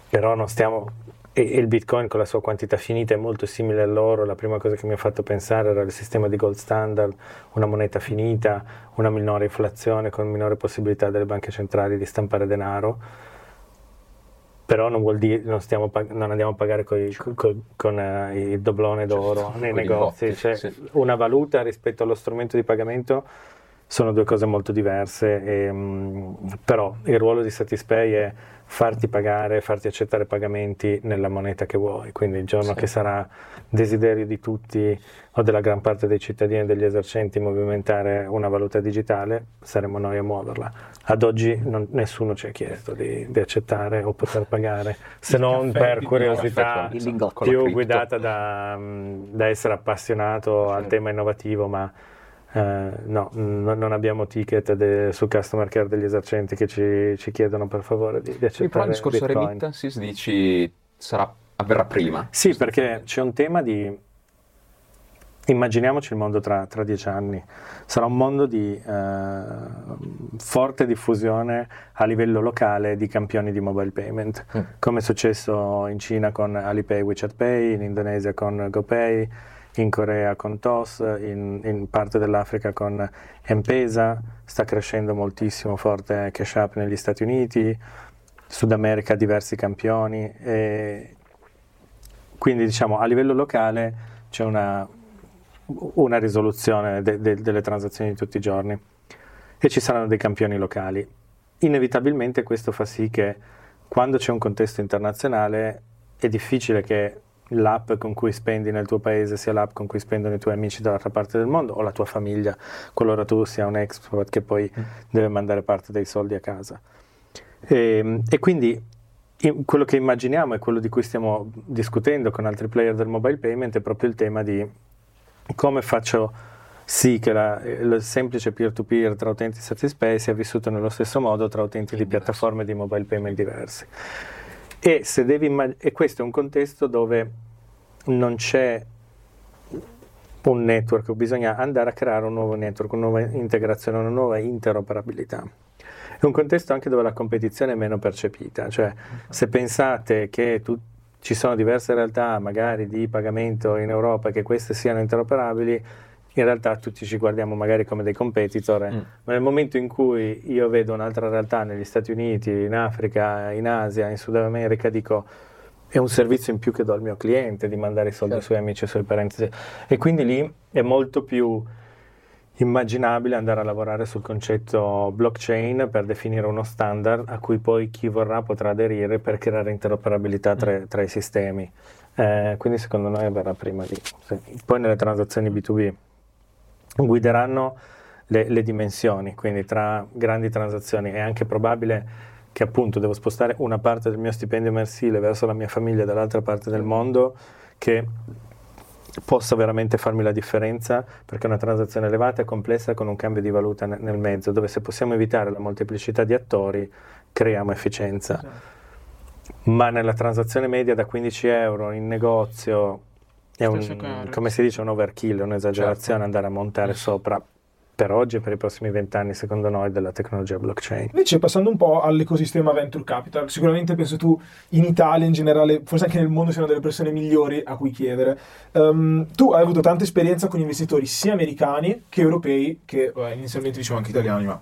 Però non stiamo e, il bitcoin con la sua quantità finita è molto simile all'oro, la prima cosa che mi ha fatto pensare era il sistema di gold standard, una moneta finita, una minore inflazione con minore possibilità delle banche centrali di stampare denaro, però non vuol dire non, pag- non andiamo a pagare coi, coi, con uh, il doblone d'oro certo, [LAUGHS] nei negozi, botti, cioè, sì. una valuta rispetto allo strumento di pagamento sono due cose molto diverse, e, um, però il ruolo di Satispay è farti pagare, farti accettare pagamenti nella moneta che vuoi, quindi il giorno sì. che sarà desiderio di tutti o della gran parte dei cittadini e degli esercenti movimentare una valuta digitale, saremo noi a muoverla. Ad oggi non, nessuno ci ha chiesto di, di, accettare o poter pagare, se il non per curiosità più guidata da, da, essere appassionato sì. al tema innovativo, ma Uh, no, n- non abbiamo ticket de- sul customer care degli esercenti che ci, ci chiedono per favore di, di accettare. Però il discorso Bitcoin. remittances dici sarà, avverrà prima. Sì, perché c'è un tema di... Immaginiamoci il mondo tra, tra dieci anni. Sarà un mondo di uh, forte diffusione a livello locale di campioni di mobile payment, mm. come è successo in Cina con Alipay, WeChat Pay, in Indonesia con GoPay in Corea con TOS, in, in parte dell'Africa con M-Pesa, sta crescendo moltissimo forte Cash App negli Stati Uniti, Sud America diversi campioni quindi diciamo a livello locale c'è una, una risoluzione de, de, delle transazioni di tutti i giorni e ci saranno dei campioni locali. Inevitabilmente questo fa sì che quando c'è un contesto internazionale è difficile che l'app con cui spendi nel tuo paese sia l'app con cui spendono i tuoi amici dall'altra parte del mondo o la tua famiglia, qualora tu sia un expert che poi mm. deve mandare parte dei soldi a casa. E, e quindi in- quello che immaginiamo e quello di cui stiamo discutendo con altri player del mobile payment è proprio il tema di come faccio sì che la- il semplice peer-to-peer tra utenti Satispay sia vissuto nello stesso modo tra utenti di piattaforme di mobile payment diversi. E, se devi imma- e questo è un contesto dove non c'è un network, bisogna andare a creare un nuovo network, una nuova integrazione, una nuova interoperabilità. È un contesto anche dove la competizione è meno percepita, cioè se pensate che tu- ci sono diverse realtà magari di pagamento in Europa che queste siano interoperabili, in realtà tutti ci guardiamo magari come dei competitor, eh. Mm. ma nel momento in cui io vedo un'altra realtà negli Stati Uniti, in Africa, in Asia, in Sud America, dico è un servizio in più che do al mio cliente di mandare i soldi ai Certo. suoi amici e ai suoi parenti. E quindi lì è molto più immaginabile andare a lavorare sul concetto blockchain per definire uno standard a cui poi chi vorrà potrà aderire per creare interoperabilità tra, tra i sistemi. Eh, quindi secondo noi verrà prima di... sì. Poi nelle transazioni B2B guideranno le, le dimensioni, quindi tra grandi transazioni. È anche probabile che appunto devo spostare una parte del mio stipendio mensile verso la mia famiglia dall'altra parte del mondo che possa veramente farmi la differenza perché è una transazione elevata e complessa con un cambio di valuta ne- nel mezzo dove se possiamo evitare la molteplicità di attori creiamo efficienza. Ma nella transazione media da 15 euro in negozio è un, come si dice un overkill, è un'esagerazione andare a montare sopra per oggi e per i prossimi vent'anni secondo noi della tecnologia blockchain Invece, passando un po' all'ecosistema venture capital, sicuramente penso tu in Italia in generale, forse anche nel mondo siano delle persone migliori a cui chiedere. Ehm, tu hai avuto tanta esperienza con investitori sia americani che europei, che vabbè, inizialmente dicevo anche italiani, ma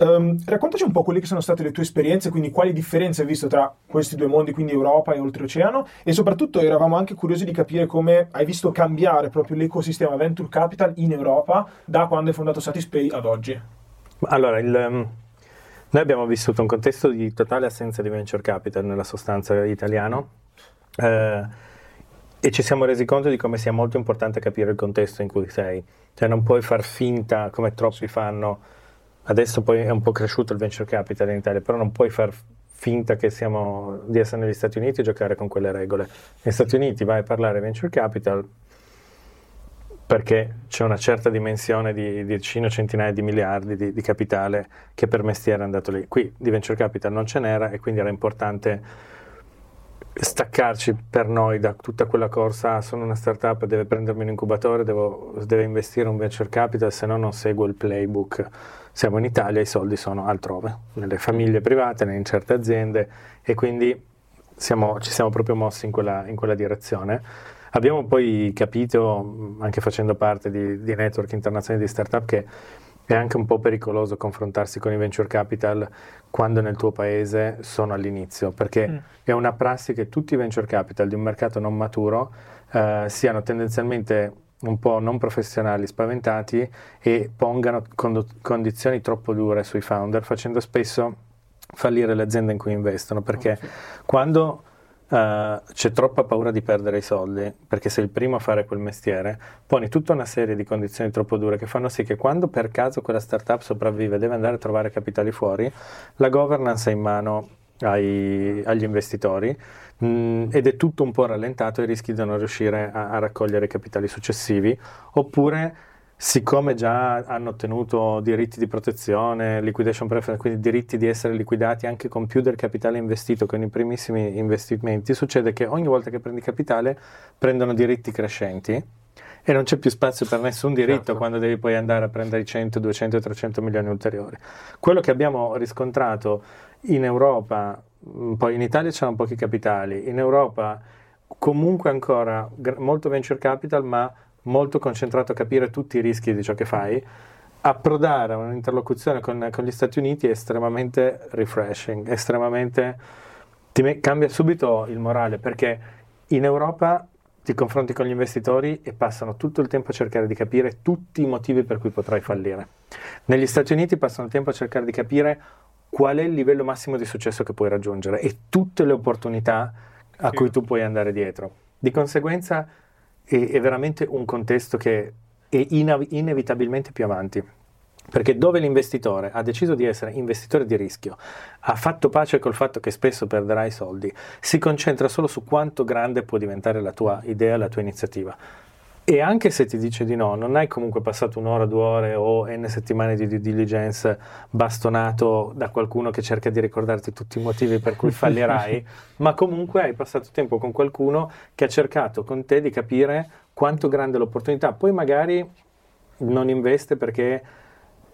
ehm, raccontaci un po' quelle che sono state le tue esperienze, quindi quali differenze hai visto tra questi due mondi, quindi Europa e oltreoceano, e soprattutto eravamo anche curiosi di capire come hai visto cambiare proprio l'ecosistema venture capital in Europa da quando hai fondato Satispay ad oggi. Allora, il, um, noi abbiamo vissuto un contesto di totale assenza di venture capital nella sostanza italiano eh, e ci siamo resi conto di come sia molto importante capire il contesto in cui sei. Cioè non puoi far finta, come troppi fanno, adesso poi è un po' cresciuto il venture capital in Italia, però non puoi far finta che siamo, di essere negli Stati Uniti e giocare con quelle regole. Negli Stati Uniti vai a parlare venture capital, perché c'è una certa dimensione di decine o centinaia di miliardi di, di capitale che per mestiere è andato lì. Qui di venture capital non ce n'era e quindi era importante staccarci per noi da tutta quella corsa, ah, sono una startup, deve prendermi un incubatore, devo, deve investire un venture capital, se no non seguo il playbook. Siamo in Italia, i soldi sono altrove, nelle famiglie private, in certe aziende e quindi siamo- ci siamo proprio mossi in quella, in quella direzione. Abbiamo poi capito, anche facendo parte di, di network internazionali di startup, che è anche un po' pericoloso confrontarsi con i venture capital quando nel tuo paese sono all'inizio, perché Mm. è una prassi che tutti i venture capital di un mercato non maturo eh, siano tendenzialmente un po' non professionali, spaventati e pongano condo- condizioni troppo dure sui founder, facendo spesso fallire le aziende in cui investono, perché quando eh, c'è troppa paura di perdere i soldi, perché sei il primo a fare quel mestiere, poni tutta una serie di condizioni troppo dure che fanno sì che quando per caso quella startup sopravvive e deve andare a trovare capitali fuori, la governance è in mano ai- agli investitori mh, ed è tutto un po' rallentato e rischi di non riuscire a, a raccogliere capitali successivi, oppure siccome già hanno ottenuto diritti di protezione, liquidation preference, quindi diritti di essere liquidati anche con più del capitale investito con i primissimi investimenti, succede che ogni volta che prendi capitale prendono diritti crescenti e non c'è più spazio per nessun diritto Certo. quando devi poi andare a prendere i 100, 200, 300 milioni ulteriori. Quello che abbiamo riscontrato in Europa, mh, poi in Italia c'erano pochi capitali, in Europa comunque ancora molto venture capital, ma molto concentrato a capire tutti i rischi di ciò che fai. Approdare a un'interlocuzione con, con gli Stati Uniti è estremamente refreshing, estremamente ti cambia subito il morale perché in Europa ti confronti con gli investitori e passano tutto il tempo a cercare di capire tutti i motivi per cui potrai fallire. Negli Stati Uniti passano il tempo a cercare di capire qual è il livello massimo di successo che puoi raggiungere e tutte le opportunità a Sì. cui tu puoi andare dietro. Di conseguenza è, è veramente un contesto che è ina- inevitabilmente più avanti. Perché dove l'investitore ha deciso di essere investitore di rischio, ha fatto pace col fatto che spesso perderai soldi, si concentra solo su quanto grande può diventare la tua idea, la tua iniziativa. E anche se ti dice di no, non hai comunque passato un'ora, due ore o n settimane di due diligence bastonato da qualcuno che cerca di ricordarti tutti i motivi per cui fallirai, [LAUGHS] ma comunque hai passato tempo con qualcuno che ha cercato con te di capire quanto grande l'opportunità. Poi magari non investe perché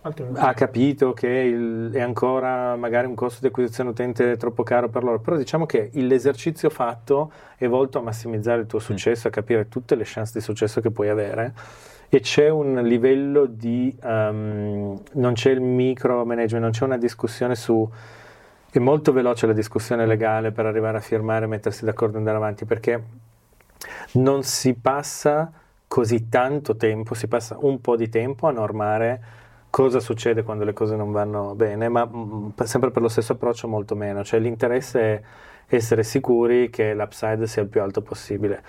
ha capito che il, è ancora magari un costo di acquisizione utente troppo caro per loro, però diciamo che l'esercizio fatto è volto a massimizzare il tuo mm. successo, a capire tutte le chance di successo che puoi avere. E c'è un livello di, um, non c'è il micro management, non c'è una discussione su, è molto veloce la discussione legale per arrivare a firmare mettersi d'accordo e andare avanti perché non si passa così tanto tempo, si passa un po' di tempo a normare cosa succede quando le cose non vanno bene, ma mh, mm, sempre per lo stesso approccio molto meno, cioè l'interesse è essere sicuri che l'upside sia il più alto possibile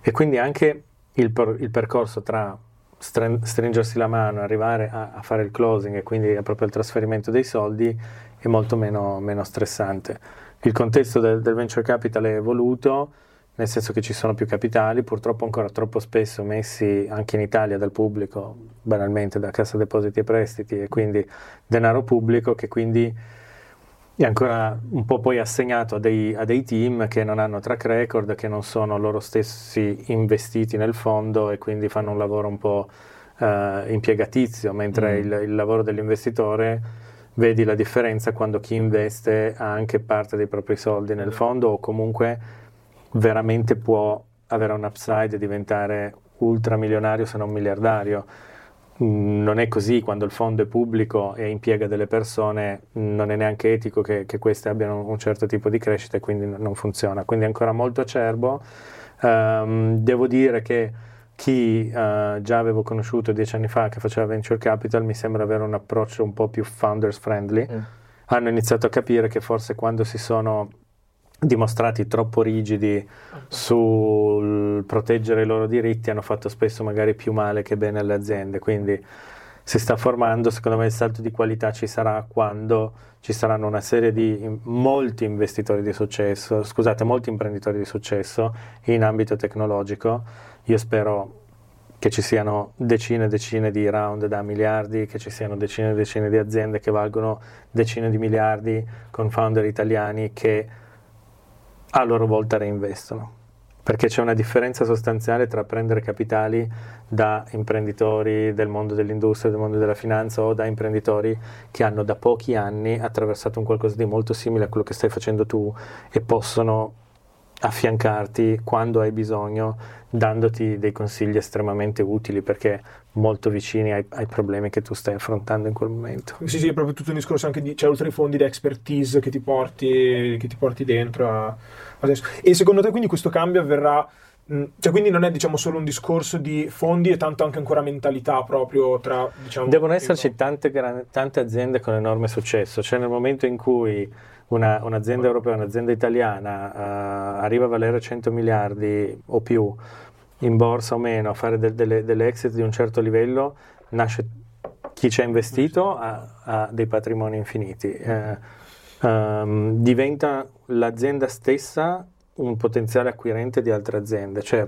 e quindi anche il, per, il percorso tra stringersi la mano, arrivare a, a, fare il closing e quindi proprio il trasferimento dei soldi è molto meno, meno stressante. Il contesto del, del venture capital è evoluto, nel senso che ci sono più capitali, purtroppo ancora troppo spesso messi anche in Italia dal pubblico, banalmente da Cassa Depositi e Prestiti, e quindi denaro pubblico che quindi è ancora un po' poi assegnato a dei, a dei team che non hanno track record, che non sono loro stessi investiti nel fondo e quindi fanno un lavoro un po' eh, impiegatizio, mentre mm. il, il lavoro dell'investitore vedi la differenza quando chi investe ha anche parte dei propri soldi nel fondo o comunque veramente può avere un upside e diventare ultramilionario se non miliardario. Mm, non è così quando il fondo è pubblico e impiega delle persone, non è neanche etico che, che queste abbiano un certo tipo di crescita e quindi non funziona. Quindi è ancora molto acerbo. Um, devo dire che chi uh, già avevo conosciuto dieci anni fa che faceva venture capital mi sembra avere un approccio un po' più founders friendly. Mm. Hanno iniziato a capire che forse quando si sono dimostrati troppo rigidi sul proteggere i loro diritti hanno fatto spesso magari più male che bene alle aziende. Quindi si sta formando secondo me il salto di qualità ci sarà quando ci saranno una serie di molti investitori di successo scusate molti imprenditori di successo in ambito tecnologico. Io spero che ci siano decine e decine di round da miliardi, che ci siano decine e decine di aziende che valgono decine di miliardi con founder italiani che a loro volta reinvestono. Perché c'è una differenza sostanziale tra prendere capitali da imprenditori del mondo dell'industria, del mondo della finanza o da imprenditori che hanno da pochi anni attraversato un qualcosa di molto simile a quello che stai facendo tu e possono affiancarti quando hai bisogno dandoti dei consigli estremamente utili perché molto vicini ai, ai, problemi che tu stai affrontando in quel momento. Sì, sì, è proprio tutto un discorso anche di, cioè oltre ai fondi di expertise che ti porti, che ti porti dentro a, a E secondo te quindi questo cambio avverrà cioè, quindi non è diciamo, solo un discorso di fondi e tanto anche ancora mentalità proprio tra... Diciamo, Devono esserci tante, tante, aziende con enorme successo, cioè nel momento in cui una, un'azienda europea, un'azienda italiana uh, arriva a valere 100 miliardi o più in borsa o meno, a fare de, delle, delle exit di un certo livello, nasce chi ci ha investito ha, ha dei patrimoni infiniti. Eh, um, diventa l'azienda stessa un potenziale acquirente di altre aziende, cioè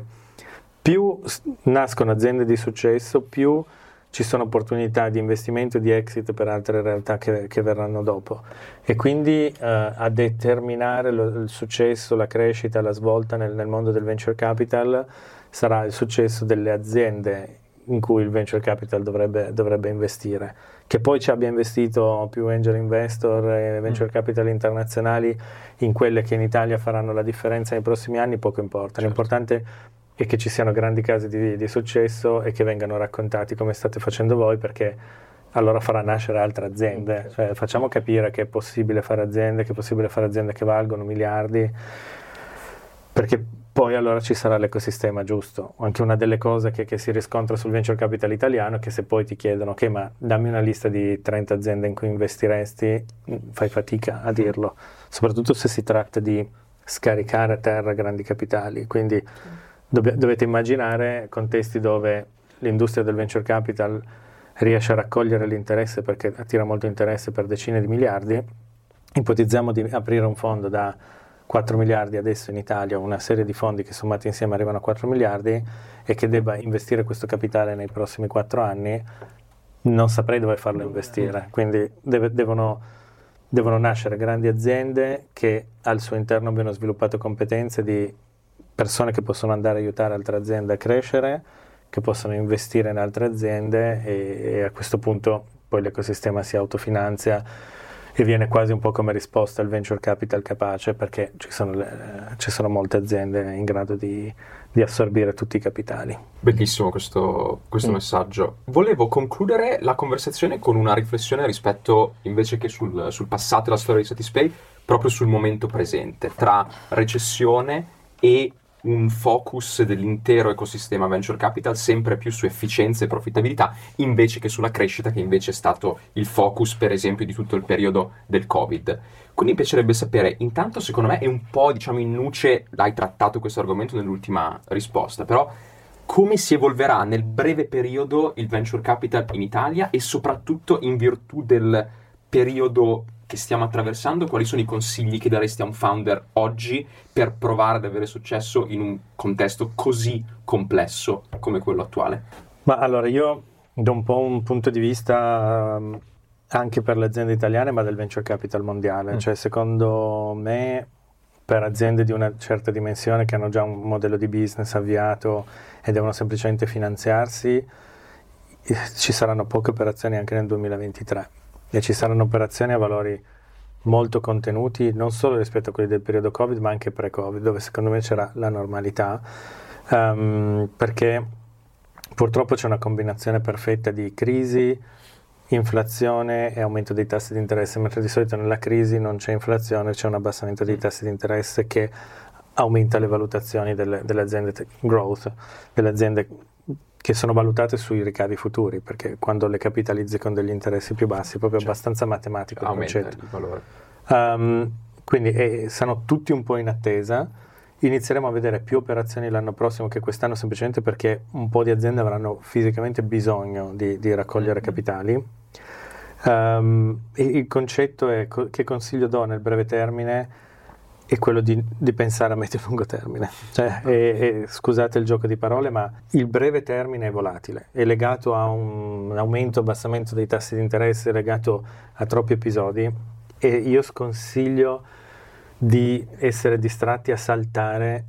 più nascono aziende di successo, più ci sono opportunità di investimento e di exit per altre realtà che, che verranno dopo. E quindi eh, a determinare lo, il successo, la crescita, la svolta nel, nel, mondo del venture capital sarà il successo delle aziende in cui il venture capital dovrebbe, dovrebbe investire. Che poi ci abbia investito più angel investor e venture mm. capital internazionali in quelle che in Italia faranno la differenza nei prossimi anni, poco importa. Certo. L'importante e che ci siano grandi casi di, di, successo e che vengano raccontati come state facendo voi perché allora farà nascere altre aziende. Cioè, facciamo capire che è possibile fare aziende, che è possibile fare aziende che valgono miliardi, perché poi allora ci sarà l'ecosistema giusto. Anche una delle cose che, che, si riscontra sul venture capital italiano è che se poi ti chiedono ok ma dammi una lista di 30 aziende in cui investiresti, mm, fai fatica a dirlo, soprattutto se si tratta di scaricare a terra grandi capitali. Quindi dove, dovete immaginare contesti dove l'industria del venture capital riesce a raccogliere l'interesse perché attira molto interesse per decine di miliardi, ipotizziamo di aprire un fondo da 4 miliardi adesso in Italia, una serie di fondi che sommati insieme arrivano a 4 miliardi e che debba investire questo capitale nei prossimi 4 anni, non saprei dove farlo investire. Quindi deve, devono, devono nascere grandi aziende che al suo interno abbiano sviluppato competenze di persone che possono andare a aiutare altre aziende a crescere, che possono investire in altre aziende e, e a questo punto poi l'ecosistema si autofinanzia e viene quasi un po' come risposta al venture capital capace perché ci sono, le, ci sono molte aziende in grado di, di, assorbire tutti i capitali. Bellissimo questo, questo mm. messaggio. Volevo concludere la conversazione con una riflessione rispetto invece che sul, sul passato e la storia di Satispay, proprio sul momento presente, tra recessione e un focus dell'intero ecosistema venture capital sempre più su efficienza e profittabilità invece che sulla crescita che invece è stato il focus per esempio di tutto il periodo del covid. Quindi mi piacerebbe sapere intanto secondo me è un po' diciamo in nuce l'hai trattato questo argomento nell'ultima risposta però come si evolverà nel breve periodo il venture capital in Italia e soprattutto in virtù del periodo che stiamo attraversando, quali sono i consigli che daresti a un founder oggi per provare ad avere successo in un contesto così complesso come quello attuale? Ma allora io do un po' un punto di vista um, anche per le aziende italiane, ma del venture capital mondiale. Mm. Cioè, secondo me, per aziende di una certa dimensione che hanno già un modello di business avviato e devono semplicemente finanziarsi, eh, ci saranno poche operazioni anche nel 2023 e ci saranno operazioni a valori molto contenuti, non solo rispetto a quelli del periodo Covid, ma anche pre-Covid, dove secondo me c'era la normalità, um, perché purtroppo c'è una combinazione perfetta di crisi, inflazione e aumento dei tassi di interesse, mentre di solito nella crisi non c'è inflazione, c'è un abbassamento dei tassi di interesse che aumenta le valutazioni delle, delle aziende growth, delle aziende che sono valutate sui ricavi futuri, perché quando le capitalizzi con degli interessi più bassi è proprio certo. abbastanza matematico il concetto. il valore. Um, quindi eh, sono tutti un po' in attesa. Inizieremo a vedere più operazioni l'anno prossimo che quest'anno semplicemente perché un po' di aziende avranno fisicamente bisogno di, di raccogliere mm-hmm. capitali. Um, il concetto è co- che consiglio do nel breve termine è quello di, di pensare a medio e lungo termine. Cioè, è, è, scusate il gioco di parole, ma il breve termine è volatile, è legato a un aumento o abbassamento dei tassi di interesse, è legato a troppi episodi e io sconsiglio di essere distratti a saltare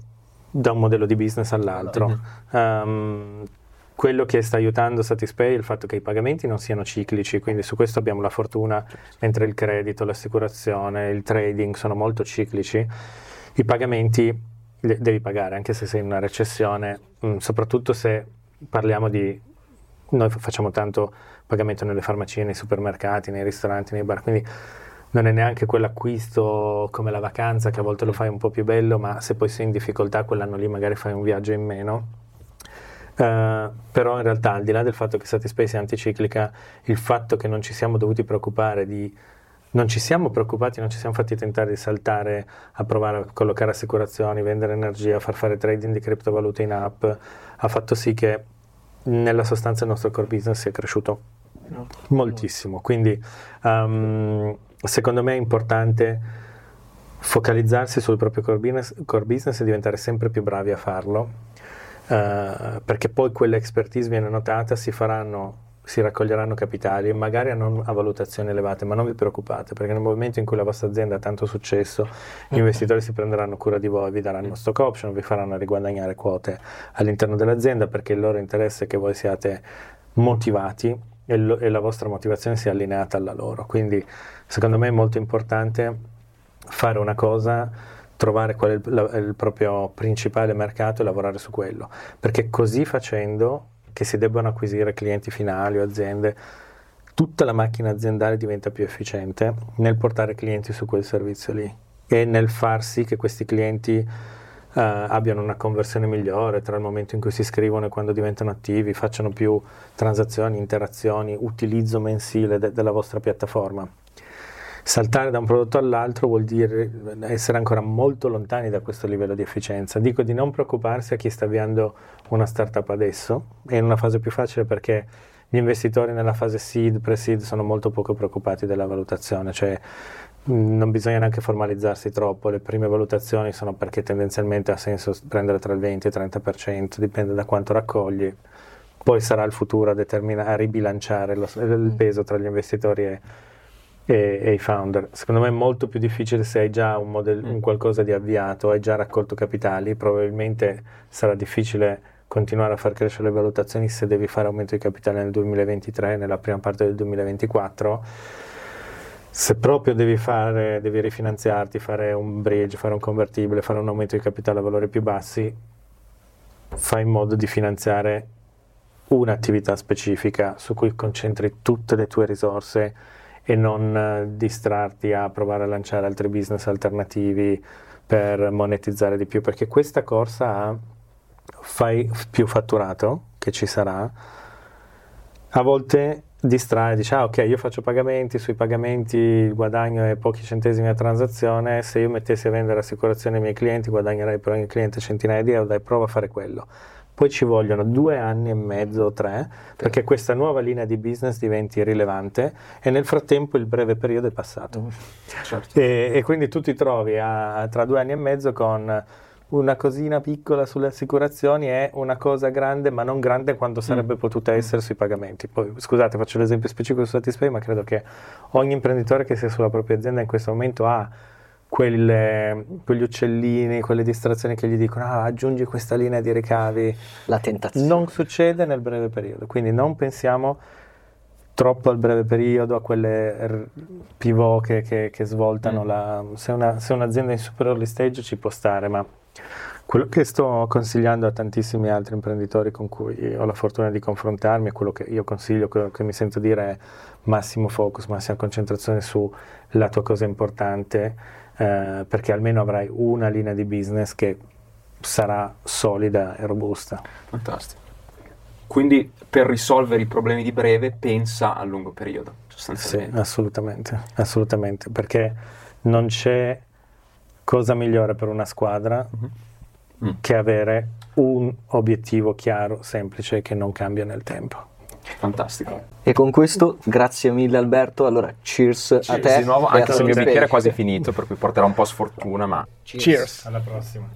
da un modello di business all'altro. Um, quello che sta aiutando Satispay è il fatto che i pagamenti non siano ciclici, quindi su questo abbiamo la fortuna, mentre il credito, l'assicurazione, il trading sono molto ciclici, i pagamenti li devi pagare anche se sei in una recessione, mm, soprattutto se parliamo di... Noi facciamo tanto pagamento nelle farmacie, nei supermercati, nei ristoranti, nei bar, quindi non è neanche quell'acquisto come la vacanza che a volte lo fai un po' più bello, ma se poi sei in difficoltà quell'anno lì magari fai un viaggio in meno Uh, però in realtà al di là del fatto che Satispace è anticiclica, il fatto che non ci siamo dovuti preoccupare di non ci siamo preoccupati, non ci siamo fatti tentare di saltare a provare a collocare assicurazioni, vendere energia, far fare trading di criptovalute in app, ha fatto sì che nella sostanza il nostro core business sia cresciuto no. moltissimo. Quindi um, secondo me è importante focalizzarsi sul proprio core business, core business e diventare sempre più bravi a farlo eh, perché poi quell'expertise viene notata, si faranno si raccoglieranno capitali, magari a, non, a valutazioni elevate, ma non vi preoccupate perché nel momento in cui la vostra azienda ha tanto successo, gli investitori si prenderanno cura di voi, vi daranno stock option, vi faranno riguadagnare quote all'interno dell'azienda perché il loro interesse è che voi siate motivati e, lo, e la vostra motivazione sia allineata alla loro. Quindi secondo me è molto importante fare una cosa trovare qual è il, il, proprio principale mercato e lavorare su quello, perché così facendo che si debbano acquisire clienti finali o aziende, tutta la macchina aziendale diventa più efficiente nel portare clienti su quel servizio lì e nel far sì che questi clienti Uh, abbiano una conversione migliore tra il momento in cui si iscrivono e quando diventano attivi, facciano più transazioni, interazioni, utilizzo mensile de- della vostra piattaforma saltare da un prodotto all'altro vuol dire essere ancora molto lontani da questo livello di efficienza. Dico di non preoccuparsi a chi sta avviando una startup adesso, è in una fase più facile perché gli investitori nella fase seed, pre-seed sono molto poco preoccupati della valutazione, cioè non bisogna neanche formalizzarsi troppo, le prime valutazioni sono perché tendenzialmente ha senso prendere tra il 20 e il 30%, dipende da quanto raccogli, poi sarà il futuro a, a ribilanciare lo- il peso tra gli investitori e, e, e i founder. Secondo me è molto più difficile se hai già un, model- un qualcosa di avviato, hai già raccolto capitali, probabilmente sarà difficile continuare a far crescere le valutazioni se devi fare aumento di capitale nel 2023, nella prima parte del 2024. Se proprio devi fare, devi rifinanziarti, fare un bridge, fare un convertibile, fare un aumento di capitale a valori più bassi, fai in modo di finanziare un'attività specifica su cui concentri tutte le tue risorse e non eh, distrarti a provare a lanciare altri business alternativi per monetizzare di più, perché questa corsa ha fai più fatturato che ci sarà, a volte distrae, dice ah ok io faccio pagamenti, sui pagamenti il guadagno è pochi centesimi a transazione, se io mettessi a vendere assicurazioni ai miei clienti guadagnerei per ogni cliente centinaia di euro, dai prova a fare quello. Poi ci vogliono due anni e mezzo o tre perché questa nuova linea di business diventi rilevante e nel frattempo il breve periodo è passato. Certo. E, e quindi tu ti trovi a- tra due anni e mezzo con una cosina piccola sulle assicurazioni è una cosa grande, ma non grande quanto sarebbe potuta essere sui pagamenti. Poi, scusate, faccio l'esempio specifico su Satispay, ma credo che ogni imprenditore che sia sulla propria azienda in questo momento ha quelle- quegli uccellini, quelle distrazioni che gli dicono ah, aggiungi questa linea di ricavi. La tentazione. Non succede nel breve periodo, quindi non pensiamo troppo al breve periodo, a quelle pivot che, che- che svoltano la... Se, una- se un'azienda è in super early stage ci può stare, ma quello che sto consigliando a tantissimi altri imprenditori con cui ho la fortuna di confrontarmi e quello che io consiglio, quello che mi sento dire è massimo focus, massima concentrazione sulla tua cosa importante, eh, perché almeno avrai una linea di business che sarà solida e robusta. Fantastico. Quindi per risolvere i problemi di breve pensa a lungo periodo, Sì, sostanzialmente. assolutamente, assolutamente, perché non c'è cosa migliore per una squadra Mm. che avere un obiettivo chiaro, semplice, che non cambia nel tempo. Fantastico. E con questo, grazie mille Alberto. Allora, cheers, a Cheers te. di nuovo, a anche se il mio bicchiere è quasi finito, per cui porterà un po' sfortuna, ma Cheers. Alla prossima.